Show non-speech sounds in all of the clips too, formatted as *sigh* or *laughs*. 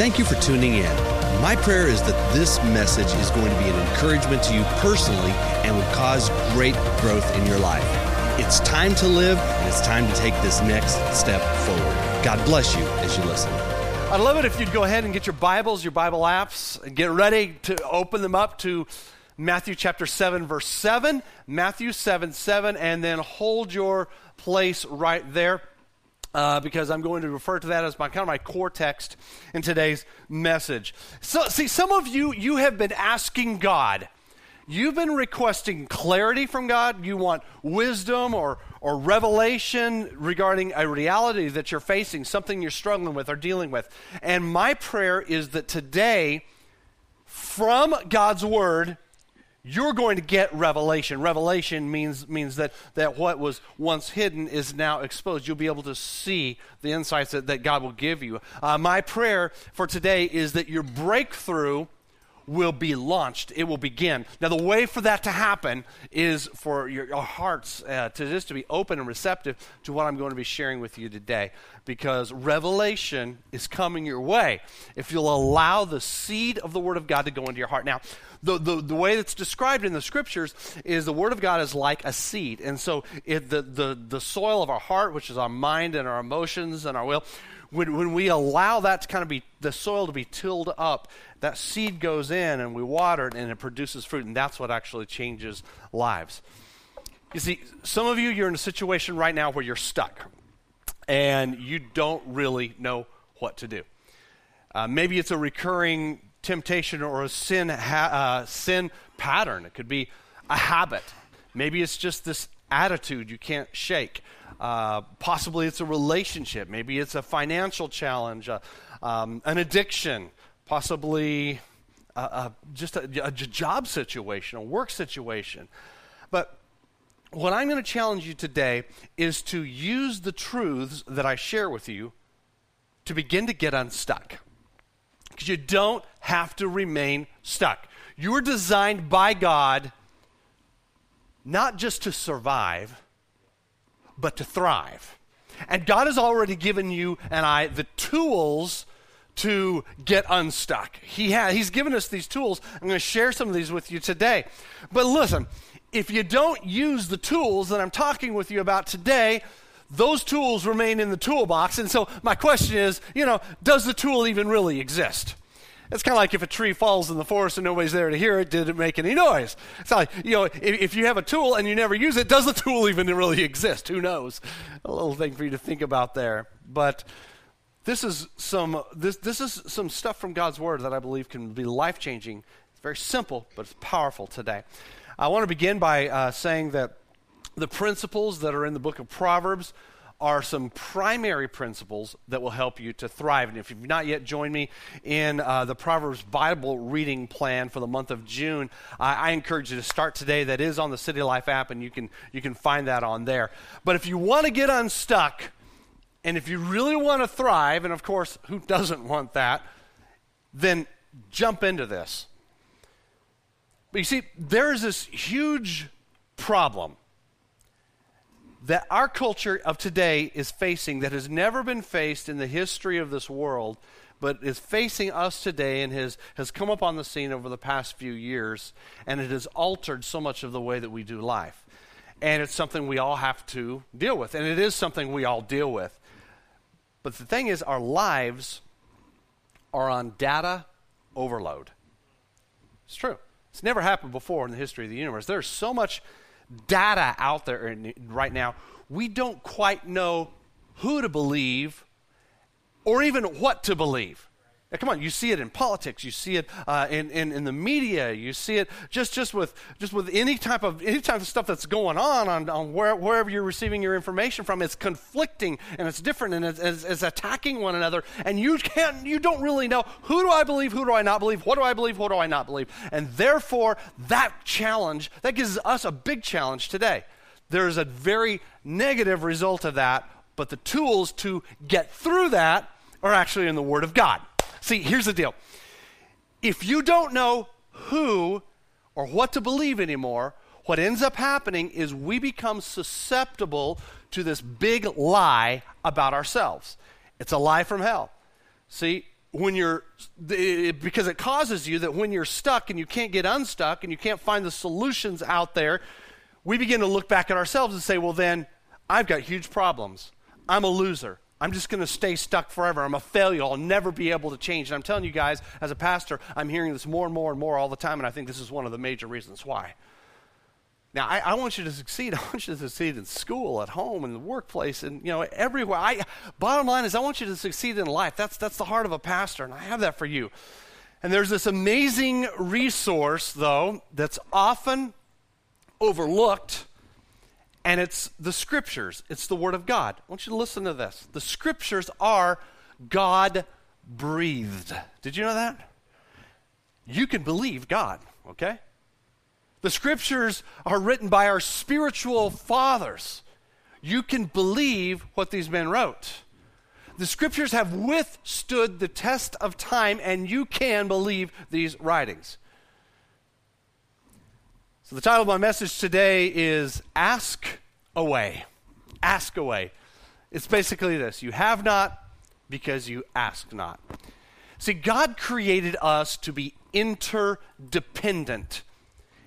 Thank you for tuning in. My prayer is that this message is going to be an encouragement to you personally and will cause great growth in your life. It's time to live, and it's time to take this next step forward. God bless you as you listen. I'd love it if you'd go ahead and get your Bibles, your Bible apps, and get ready to open them up to Matthew chapter 7, verse 7. Matthew 7, 7, and then hold your place right there. Uh, because I'm going to refer to that as my kind of my core text in today's message. So, see, some of you you have been asking God, you've been requesting clarity from God. You want wisdom or or revelation regarding a reality that you're facing, something you're struggling with or dealing with. And my prayer is that today, from God's word, you're going to get revelation. Revelation means, means that, that what was once hidden is now exposed. You'll be able to see the insights that, that God will give you. Uh, my prayer for today is that your breakthrough will be launched. It will begin. Now, the way for that to happen is for your, your hearts uh, to just to be open and receptive to what I'm going to be sharing with you today, because revelation is coming your way if you'll allow the seed of the Word of God to go into your heart. Now, the, the, the way that's described in the scriptures is the Word of God is like a seed. And so it, the, the, the soil of our heart, which is our mind and our emotions and our will, when, when we allow that to kind of be the soil to be tilled up, that seed goes in and we water it and it produces fruit. And that's what actually changes lives. You see, some of you, you're in a situation right now where you're stuck and you don't really know what to do. Uh, maybe it's a recurring temptation or a sin, ha- uh, sin pattern. It could be a habit. Maybe it's just this attitude you can't shake. Uh, possibly it's a relationship. Maybe it's a financial challenge, uh, um, an addiction, possibly just a, a job situation, a work situation. But what I'm going to challenge you today is to use the truths that I share with you to begin to get unstuck. Because you don't have to remain stuck. You were designed by God not just to survive, but to thrive. And God has already given you and I the tools to get unstuck. He ha- he's given us these tools. I'm going to share some of these with you today. But listen, if you don't use the tools that I'm talking with you about today, those tools remain in the toolbox. And so my question is, you know, does the tool even really exist? It's kind of like if a tree falls in the forest and nobody's there to hear it, did it make any noise? It's like, you know, if, if, you have a tool and you never use it, does the tool even really exist? Who knows? A little thing for you to think about there. But this is some this this is some stuff from God's word that I believe can be life changing. It's very simple, but it's powerful today. I want to begin by uh, saying that the principles that are in the book of Proverbs are some primary principles that will help you to thrive. And if you've not yet joined me in uh, the Proverbs Bible reading plan for the month of June, I, I, encourage you to start today. That is on the City Life app, and you can you can find that on there. But if you want to get unstuck, and if you really want to thrive, and of course, who doesn't want that, then jump into this. But you see, there is this huge problem that our culture of today is facing that has never been faced in the history of this world, but is facing us today and has, has come up on the scene over the past few years, and it has altered so much of the way that we do life. And it's something we all have to deal with, and it is something we all deal with. But the thing is, our lives are on data overload. It's true. It's never happened before in the history of the universe. There's so much data out there right now, we don't quite know who to believe or even what to believe. Come on, you see it in politics, you see it uh, in, in, in, the media, you see it just, just, with, just with any type of any type of stuff that's going on on, on where, wherever you're receiving your information from. It's conflicting and it's different and it's, it's, it's, attacking one another, and you can't you don't really know who do I believe, who do I not believe, what do I believe, what do I not believe, and therefore that challenge that gives us a big challenge today. There is a very negative result of that, but the tools to get through that are actually in the Word of God. See, here's the deal. If you don't know who or what to believe anymore, what ends up happening is we become susceptible to this big lie about ourselves. It's a lie from hell. See, when you're because it causes you that when you're stuck and you can't get unstuck and you can't find the solutions out there, we begin to look back at ourselves and say, well, then I've got huge problems. I'm a loser. I'm just going to stay stuck forever. I'm a failure. I'll never be able to change. And I'm telling you guys, as a pastor, I'm hearing this more and more and more all the time, and I think this is one of the major reasons why. Now, I, I, want you to succeed. *laughs* I want you to succeed in school, at home, in the workplace, and you know everywhere. I, bottom line is, I want you to succeed in life. That's that's the heart of a pastor, and I have that for you. And there's this amazing resource, though, that's often overlooked, and it's the scriptures. It's the Word of God. I want you to listen to this. The scriptures are God breathed. Did you know that? You can believe God, okay? The scriptures are written by our spiritual fathers. You can believe what these men wrote. The scriptures have withstood the test of time, and you can believe these writings. So, the title of my message today is Ask Away. Ask Away. It's basically this you have not because you ask not. See, God created us to be interdependent.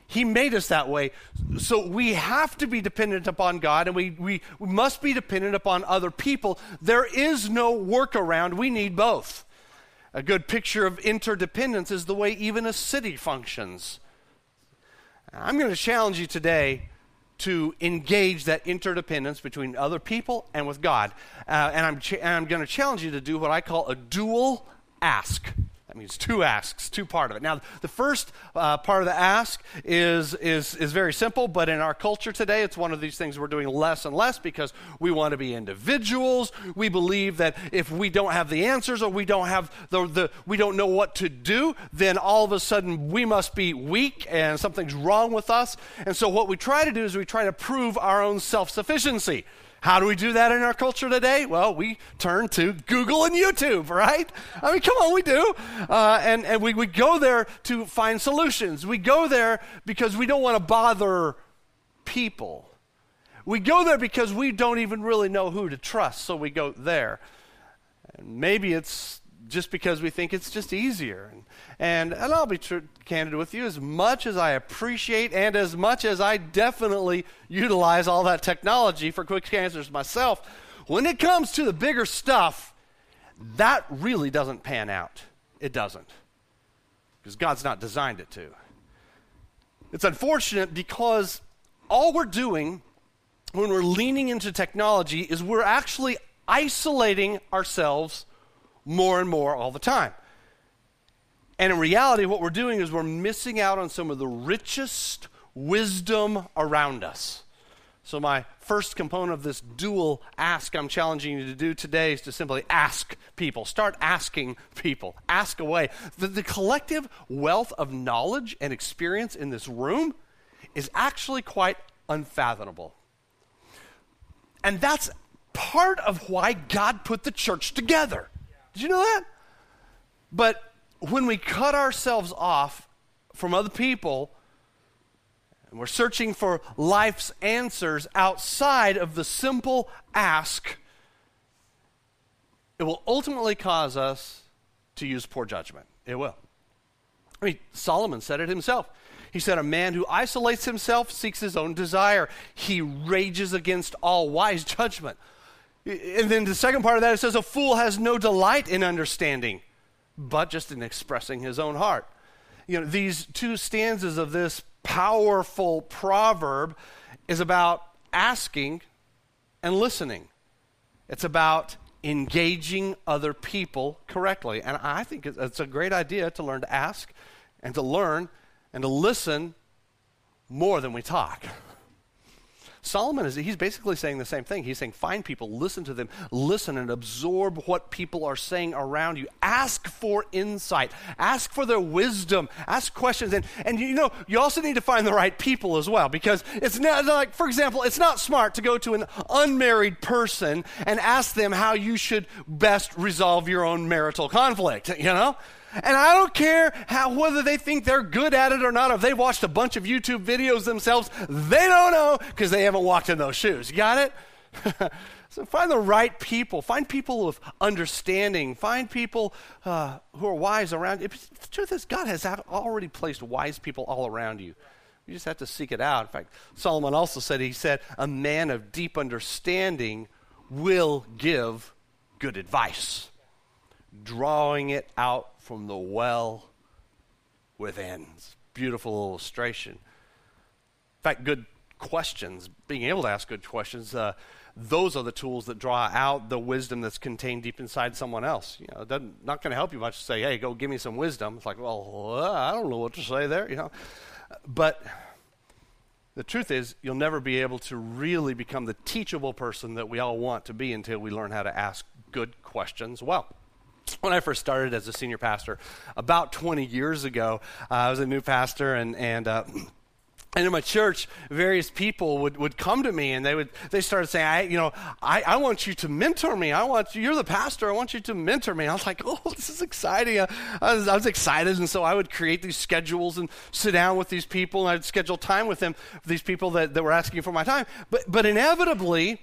He made us that way. So we have to be dependent upon God and we, we, we must be dependent upon other people. There is no workaround. We need both. A good picture of interdependence is the way even a city functions. I'm going to challenge you today to engage that interdependence between other people and with God. Uh, and I'm, ch- and I'm going to challenge you to do what I call a dual ask. That means two asks, two part of it. Now, the first uh, part of the ask is, is, is very simple, but in our culture today, it's one of these things we're doing less and less because we want to be individuals. We believe that if we don't have the answers or we don't have the, the we don't know what to do, then all of a sudden we must be weak and something's wrong with us. And so what we try to do is we try to prove our own self-sufficiency. How do we do that in our culture today? Well, we turn to Google and YouTube, right? I mean, come on, we do. Uh, and and we, we go there to find solutions. We go there because we don't want to bother people. We go there because we don't even really know who to trust, so we go there. And maybe it's just because we think it's just easier. And, and, and I'll be tr- candid with you, as much as I appreciate and as much as I definitely utilize all that technology for quick answers myself, when it comes to the bigger stuff, that really doesn't pan out. It doesn't. Because God's not designed it to. It's unfortunate because all we're doing when we're leaning into technology is we're actually isolating ourselves more and more all the time. And in reality, what we're doing is we're missing out on some of the richest wisdom around us. So, my first component of this dual ask I'm challenging you to do today is to simply ask people. Start asking people. Ask away. The, the collective wealth of knowledge and experience in this room is actually quite unfathomable. And that's part of why God put the church together. Did you know that? But when we cut ourselves off from other people, and we're searching for life's answers outside of the simple ask, it will ultimately cause us to use poor judgment. It will. I mean, Solomon said it himself. He said, A man who isolates himself seeks his own desire. He rages against all wise judgment. And then the second part of that, it says, A fool has no delight in understanding, but just in expressing his own heart. You know, these two stanzas of this powerful proverb is about asking and listening. It's about engaging other people correctly. And I think it's a great idea to learn to ask and to learn and to listen more than we talk. *laughs* Solomon is he's basically saying the same thing. He's saying find people, listen to them, listen and absorb what people are saying around you. Ask for insight, ask for their wisdom, ask questions, and and you know you also need to find the right people as well because it's not like for example it's not smart to go to an unmarried person and ask them how you should best resolve your own marital conflict. You know. And I don't care how, whether they think they're good at it or not, if they've watched a bunch of YouTube videos themselves, they don't know because they haven't walked in those shoes. You got it? *laughs* So find the right people. Find people of understanding. Find people uh, who are wise around you. The truth is, God has already placed wise people all around you. You just have to seek it out. In fact, Solomon also said, he said, a man of deep understanding will give good advice, drawing it out from the well within. Beautiful illustration. In fact, good questions, being able to ask good questions, uh, those are the tools that draw out the wisdom that's contained deep inside someone else. You know, not going to help you much to say, "Hey, go give me some wisdom." It's like, well, uh, I don't know what to say there, you know. But the truth is, you'll never be able to really become the teachable person that we all want to be until we learn how to ask good questions well *laughs* when I first started as a senior pastor about 20 years ago, uh, I was a new pastor, and and uh, *clears throat* and in my church, various people would, would come to me and they would they started saying, I you know, I, I want you to mentor me. I want you, you're the pastor. I want you to mentor me. I was like, *laughs* oh, this is exciting. I, I, was, I was excited, and so I would create these schedules and sit down with these people, and I'd schedule time with them, these people that, that were asking for my time. But but inevitably,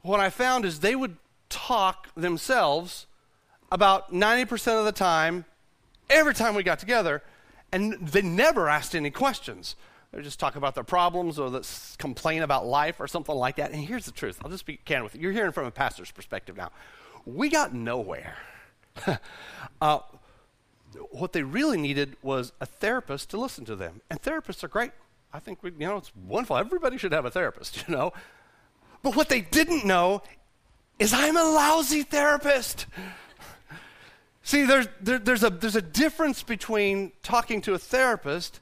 what I found is they would talk themselves about 90% of the time, every time we got together, and they never asked any questions. They just talk about their problems or complain about life or something like that. And here's the truth. I'll just be candid with you. You're hearing from a pastor's perspective now. We got nowhere. *laughs* uh, what they really needed was a therapist to listen to them. And therapists are great. I think we, you know it's wonderful. Everybody should have a therapist, *laughs* you know. But what they didn't know is I'm a lousy therapist. See, there's, there, there's, a, there's a difference between talking to a therapist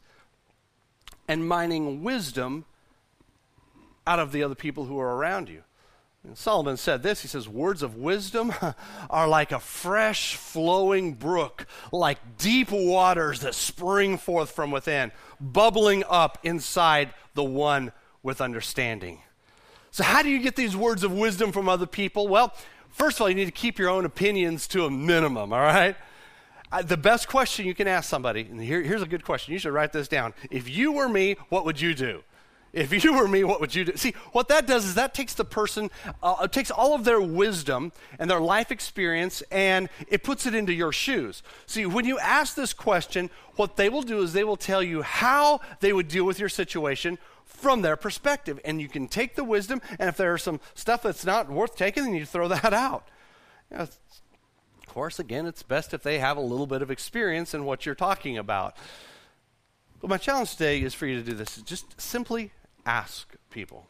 and mining wisdom out of the other people who are around you. And Solomon said this he says, Words of wisdom *laughs* are like a fresh flowing brook, like deep waters that spring forth from within, bubbling up inside the one with understanding. So, how do you get these words of wisdom from other people? Well, first of all, you need to keep your own opinions to a minimum, all right? Uh, the best question you can ask somebody, and here, here's a good question. You should write this down. If you were me, what would you do? If you were me, what would you do? See, what that does is that takes the person, uh, it takes all of their wisdom and their life experience and it puts it into your shoes. See, when you ask this question, what they will do is they will tell you how they would deal with your situation from their perspective. And you can take the wisdom, and if there's some stuff that's not worth taking, then you throw that *laughs* out. You know, course, again, it's best if they have a little bit of experience in what you're talking about. But my challenge today is for you to do this just simply ask people.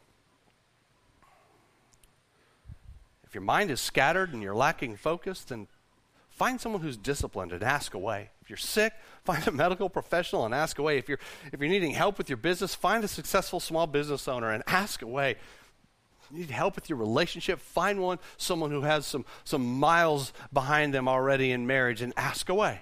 If your mind is scattered and you're lacking focus, then find someone who's disciplined and ask away. If you're sick, *laughs* find a medical professional and ask away. If you're, if you're needing help with your business, find a successful small business owner and ask away you need help with your relationship, find one, someone who has some, some miles behind them already in marriage, and ask away.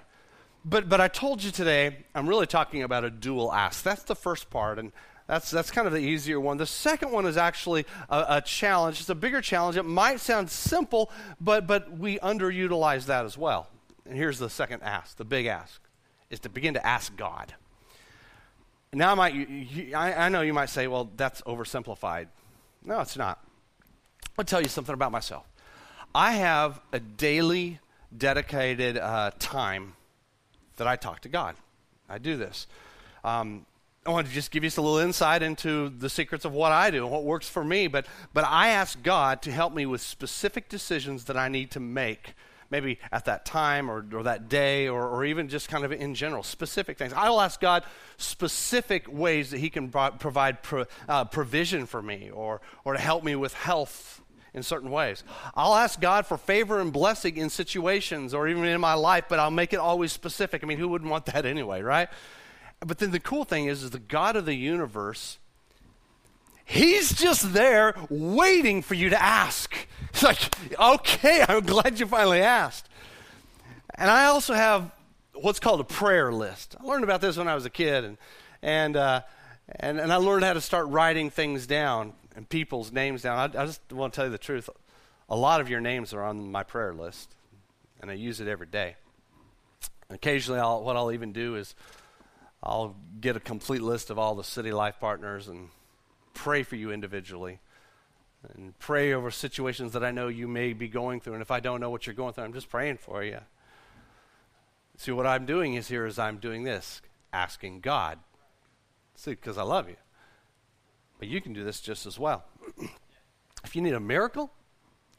But, but I told you today, I'm really talking about a dual ask. That's the first part, and that's, that's kind of the easier one. The second one is actually a, a challenge. It's a bigger challenge. It might sound simple, but, but we underutilize that as well. And here's the second ask, the big ask, is to begin to ask God. Now, I, might, you, you, I, I know you might say, well, that's oversimplified. No, it's not. I'll tell you something about myself. I have a daily dedicated uh, time that I talk to God. I do this. Um, I want to just give you a little insight into the secrets of what I do and what works for me. But, but I ask God to help me with specific decisions that I need to make maybe at that time or, or that day or, or even just kind of in general, specific things. I will ask God specific ways that He can pro- provide pro, uh, provision for me or, or to help me with health in certain ways. I'll ask God for favor and blessing in situations or even in my life, but I'll make it always specific. I mean, who wouldn't want that anyway, right? But then the cool thing is, is the God of the universe He's just there waiting for you to ask. It's *laughs* like, okay, I'm glad you finally asked. And I also have what's called a prayer list. I learned about this when I was a kid, and, and, uh, and, and I learned how to start writing things down and people's names down. I, I just want to tell you the truth. A lot of your names are on my prayer list, and I use it every day. occasionally, I'll, what I'll even do is I'll get a complete list of all the city life partners and pray for you individually. and pray over situations that I know you may be going through. And if I don't know what you're going through, I'm just praying for you. See, what I'm doing is here is I'm doing this, asking God. See, because I love you. But you can do this just as well. *clears throat* if you need a miracle,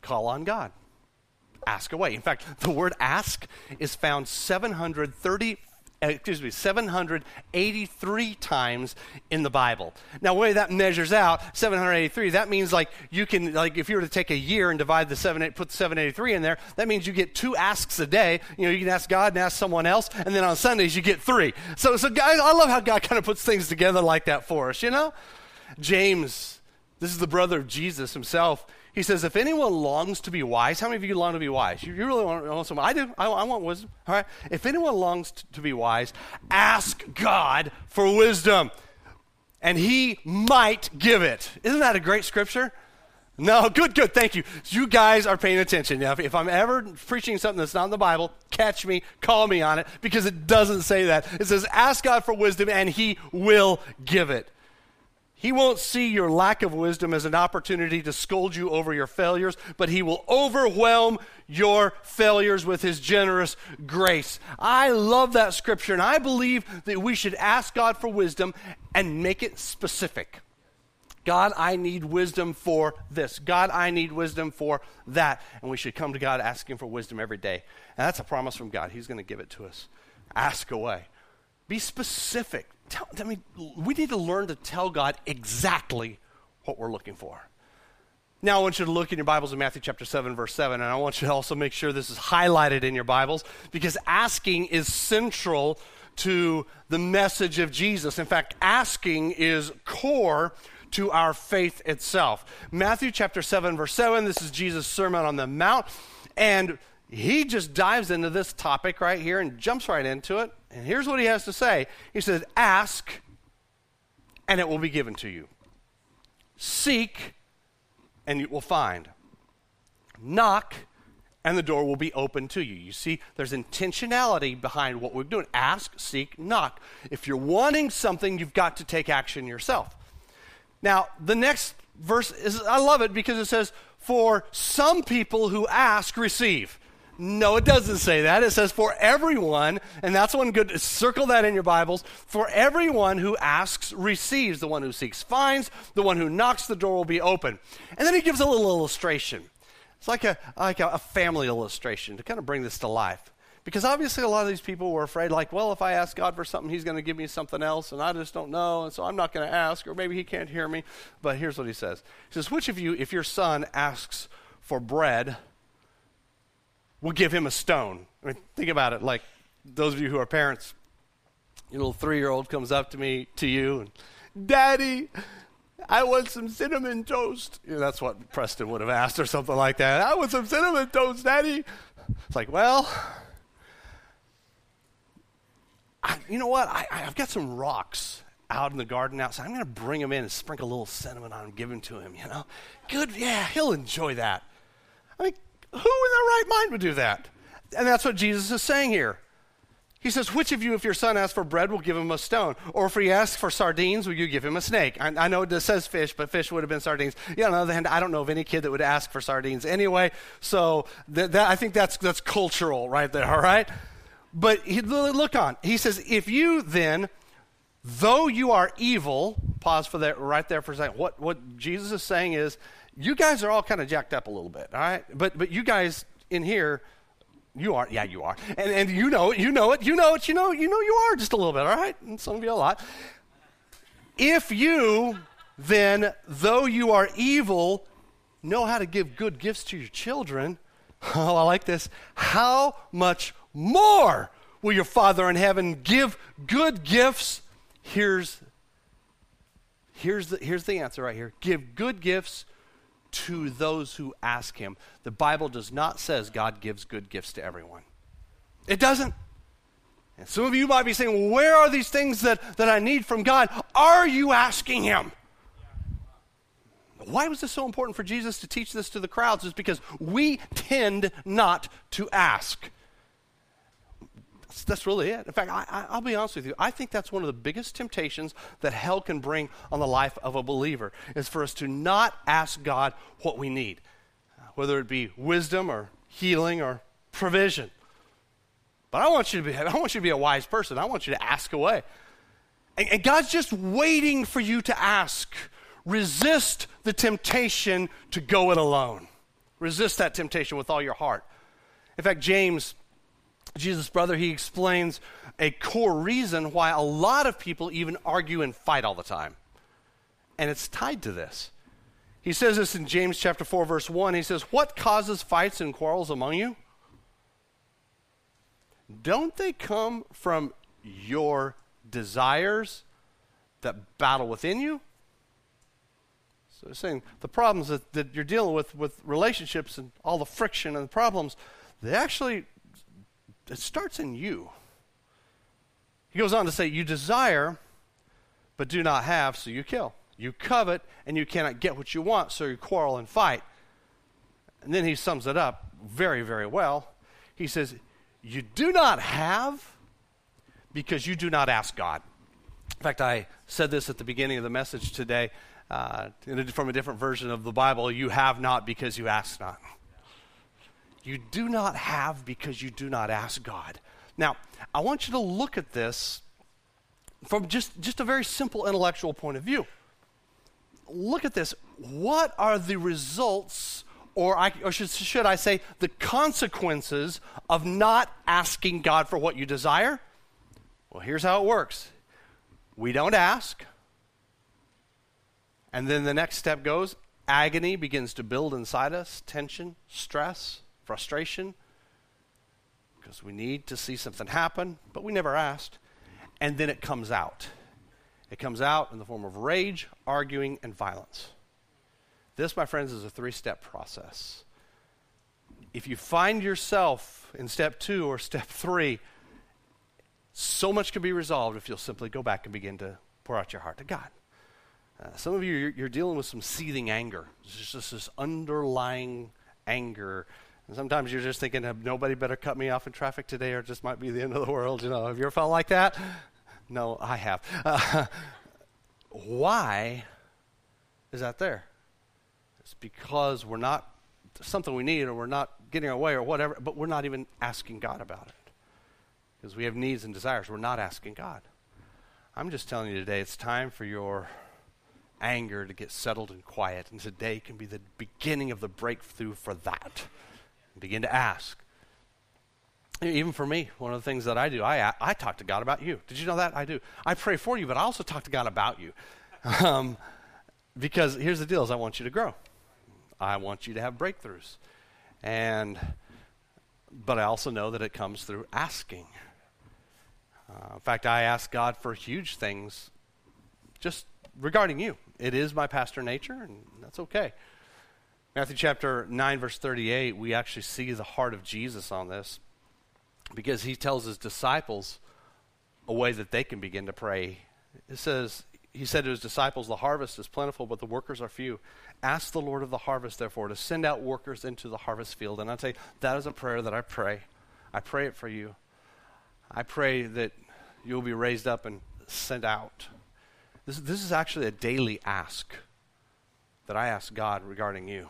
call on God. Ask away. In fact, the word ask is found 730 uh, Uh, excuse me, 783 times in the Bible. Now, way that measures out, 783, that means like you can, like if you were to take a year and divide the 7, put the 783 in there, that means you get two asks a day. You know, you can ask God and ask someone else, and then on Sundays you get three. So, so guys, I love how God kind of puts things together like that for us, you know? James, this is the brother of Jesus himself. He says, if anyone longs to be wise, how many of you long to be wise? You, you really want, want some? I do. I, I, want wisdom. All right. If anyone longs t- to be wise, ask God for wisdom, and He might give it. Isn't that a great scripture? No, good, good. Thank you. You guys are paying attention. Now, if, if, I'm ever preaching something that's not in the Bible, catch me, call me on it, because it doesn't say that. It says, ask God for wisdom, and He will give it. He won't see your lack of wisdom as an opportunity to scold you over your failures, but He will overwhelm your failures with His generous grace. I love that scripture, and I believe that we should ask God for wisdom and make it specific. God, I need wisdom for this. God, I need wisdom for that. And we should come to God asking for wisdom every day. And that's a promise from God. He's going to give it to us. Ask away. Be specific. Tell, I mean, we need to learn to tell God exactly what we're looking for. Now, I want you to look in your Bibles in Matthew chapter 7, verse 7, and I want you to also make sure this is highlighted in your Bibles because asking is central to the message of Jesus. In fact, asking is core to our faith itself. Matthew chapter 7, verse 7, this is Jesus' Sermon on the Mount, and he just dives into this topic right here and jumps right into it. And here's what he has to say He says, Ask, and it will be given to you. Seek, and you will find. Knock, and the door will be open to you. You see, there's intentionality behind what we're doing. Ask, seek, knock. If you're wanting something, you've got to take action yourself. Now, the next verse is, I love it because it says, For some people who ask, receive. No, it doesn't say that. It says for everyone, and that's one good, circle that in your Bibles. For everyone who asks receives, the one who seeks finds, the one who knocks, the door will be open. And then he gives a little illustration. It's like a, like a, a family illustration to kind of bring this to life. Because obviously, a lot of these people were afraid, like, well, if I ask God for something, He's going to give me something else, and I just don't know, and so I'm not going to ask, or maybe He can't hear me. But here's what He says He says, Which of you, if your son asks for bread, will give him a stone. I mean, think about it. Like those of you who are parents, your little three year old comes up to me, to you, and, Daddy, I want some cinnamon toast. That's what Preston would have asked, or something like that. I want some cinnamon toast, Daddy. It's like, well, I, you know what? I, I've got some rocks out in the garden outside. I'm going to bring them in and sprinkle a little cinnamon on them, give them to him, you know? Good, yeah, he'll enjoy that. I mean, who in their right mind would do that? And that's what Jesus is saying here. He says, Which of you, if your son asks for bread, will give him a stone? Or if he asks for sardines, will you give him a snake? I, I know it says fish, but fish would have been sardines. Yeah, on the other hand, I don't know of any kid that would ask for sardines anyway. So th- that, I think that's, that's cultural right there, all right? But he, look on. He says, If you then, though you are evil, pause for that right there for a second. What, what Jesus is saying is, you guys are all kind of jacked up a little bit, all right? But but you guys in here, you are, yeah, you are, and and you know it, you know it, you know it, you know you know you are just a little bit, all right? And some of you a lot. If you then, though you are evil, know how to give good gifts to your children, *laughs* oh, I like this. How much more will your Father in heaven give good gifts? Here's here's the here's the answer right here. Give good gifts to those who ask him. The Bible does not says God gives good gifts to everyone. It doesn't. And some of you might be saying, well, where are these things that, that I need from God? Are you asking him? Why was this so important for Jesus to teach this to the crowds? Is because we tend not to ask. That's, that's really it. In fact, I, I, I'll be honest with you. I think that's one of the biggest temptations that hell can bring on the life of a believer is for us to not ask God what we need, whether it be wisdom or healing or provision. But I want you to be, I want you to be a wise person. I want you to ask away. And, and God's just waiting for you to ask. Resist the temptation to go it alone. Resist that temptation with all your heart. In fact, James, Jesus' brother, he explains a core reason why a lot of people even argue and fight all the time. And it's tied to this. He says this in James chapter 4 verse 1. He says, "What causes fights and quarrels among you? Don't they come from your desires that battle within you?" So he's saying the problems that, that you're dealing with with relationships and all the friction and the problems, they actually it starts in you. He goes on to say, You desire, but do not have, so you kill. You covet, and you cannot get what you want, so you quarrel and fight. And then he sums it up very, very well. He says, You do not have because you do not ask God. In fact, I said this at the beginning of the message today uh, from a different version of the Bible. You have not because you ask not. You do not have because you do not ask God. Now, I want you to look at this from just, just a very simple intellectual point of view. Look at this. What are the results, or, I, or should, should I say, the consequences of not asking God for what you desire? Well, here's how it works we don't ask. And then the next step goes agony begins to build inside us, tension, stress frustration because we need to see something happen, but we never asked. And then it comes out. It comes out in the form of rage, arguing, and violence. This, my friends, is a three step process. If you find yourself in step two or step three, so much can be resolved if you'll simply go back and begin to pour out your heart to God. Uh, some of you, you're, you're, dealing with some seething anger. It's just this underlying anger and sometimes you're just thinking, nobody better cut me off in traffic today or it just might be the end of the world. You know, have you ever felt like that? No, I have. Uh, *laughs* why is that there? It's because we're not something we need or we're not getting our way or whatever, but we're not even asking God about it. Because we have needs and desires. We're not asking God. I'm just telling you today, it's time for your anger to get settled and quiet. And today can be the beginning of the breakthrough for that begin to ask. Even for me, one of the things that I do, I, I talk to God about you. Did you know that? I do. I pray for you, but I also talk to God about you. Um, because here's the deal is I want you to grow. I want you to have breakthroughs. And but I also know that it comes through asking. Uh, in fact, I ask God for huge things just regarding you. It is my pastor nature, and that's okay. Matthew chapter 9, verse 38, we actually see the heart of Jesus on this because he tells his disciples a way that they can begin to pray. It says, He said to his disciples, The harvest is plentiful, but the workers are few. Ask the Lord of the harvest, therefore, to send out workers into the harvest field. And I say, that is a prayer that I pray. I pray it for you. I pray that you'll be raised up and sent out. This, this is actually a daily ask that I ask God regarding you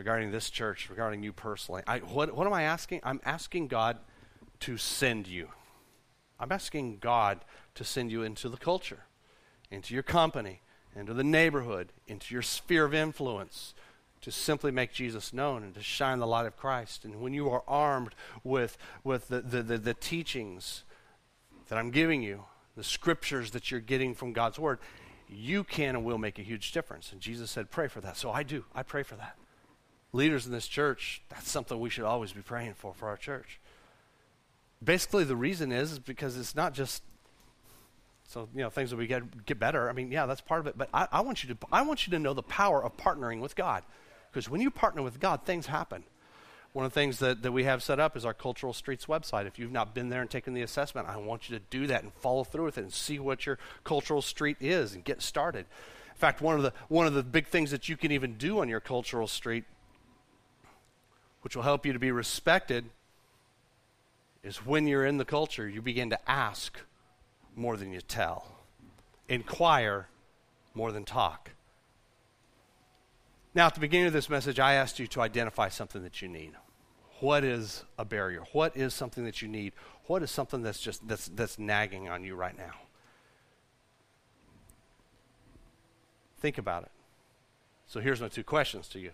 regarding this church, regarding you personally. I, what, what am I asking? I'm asking God to send you. I'm asking God to send you into the culture, into your company, into the neighborhood, into your sphere of influence, to simply make Jesus known and to shine the light of Christ. And when you are armed with, with the, the, the, the teachings that I'm giving you, the scriptures that you're getting from God's Word, you can and will make a huge difference. And Jesus said, pray for that. So I do. I pray for that leaders in this church, that's something we should always be praying for for our church. Basically, the reason is, is because it's not just so you know things will be get, get better. I mean, yeah, that's part of it. But I, I want you to I want you to know the power of partnering with God, because when you partner with God, things happen. One of the things that, that we have set up is our Cultural Streets website. If you've not been there and taken the assessment, I want you to do that and follow through with it and see what your cultural street is and get started. In fact, one of the one of the big things that you can even do on your cultural street which will help you to be respected, is when you're in the culture, you begin to ask more than you tell, inquire more than talk. Now, at the beginning of this message, I asked you to identify something that you need. What is a barrier? What is something that you need? What is something that's just that's that's nagging on you right now? Think about it. So here's my two questions to you.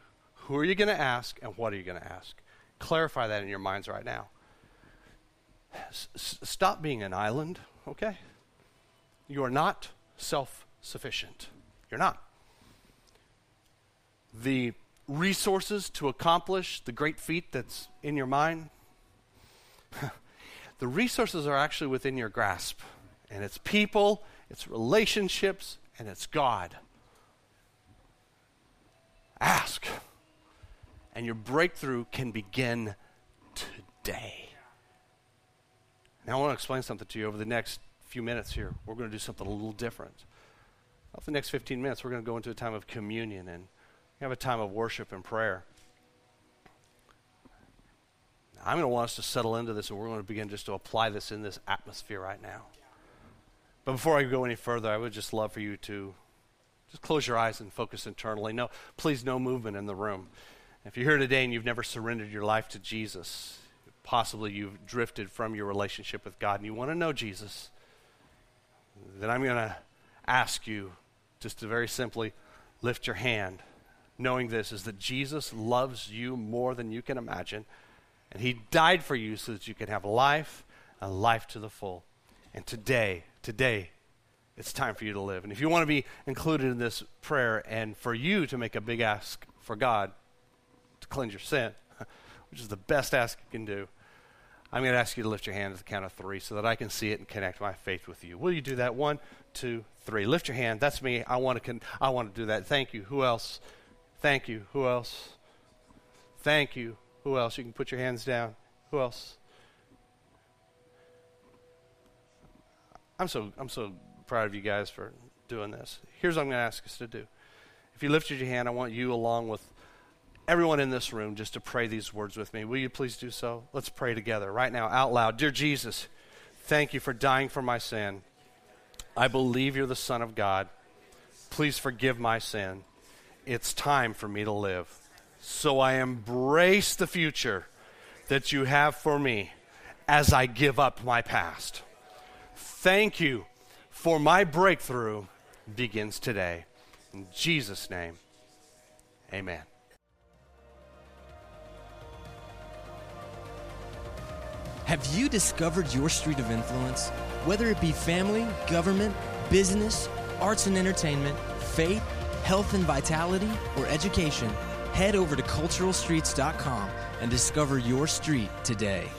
Who are you going to ask and what are you going to ask? Clarify that in your minds right now. S- stop being an island, okay? You are not self sufficient. You're not. The resources to accomplish the great feat that's in your mind, *laughs* the resources are actually within your grasp. And it's people, it's relationships, and it's God. Ask. And your breakthrough can begin today. Now, I want to explain something to you over the next few minutes here. We're going to do something a little different. Over the next 15 minutes, we're going to go into a time of communion and have a time of worship and prayer. I'm going to want us to settle into this, and we're going to begin just to apply this in this atmosphere right now. But before I go any further, I would just love for you to just close your eyes and focus internally. No, please, no movement in the room. If you're here today and you've never surrendered your life to Jesus, possibly you've drifted from your relationship with God and you want to know Jesus, then I'm going to ask you just to very simply lift your hand, knowing this is that Jesus loves you more than you can imagine, and He died for you so that you can have life and life to the full. And today, today, it's time for you to live. And if you want to be included in this prayer and for you to make a big ask for God to cleanse your sin, *laughs* which is the best ask you can do, I'm going to ask you to lift your hand at the count of three so that I can see it and connect my faith with you. Will you do that? One, two, three. Lift your hand. That's me. I want to. Con- I want to do that. Thank you. Who else? Thank you. Who else? Thank you. Who else? You can put your hands down. Who else? I'm so I'm so proud of you guys for doing this. Here's what I'm going to ask us to do. If you lifted your hand, I want you, along with everyone in this room, just to pray these words with me. Will you please do so? Let's pray together right now, out loud. Dear Jesus, thank you for dying for my sin. I believe you're the Son of God. Please forgive my sin. It's time for me to live. So I embrace the future that you have for me as I give up my past. Thank you for my breakthrough begins today. In Jesus' name, amen. Have you discovered your street of influence? Whether it be family, government, business, arts and entertainment, faith, health and vitality, or education, head over to culturalstreets.com and discover your street today.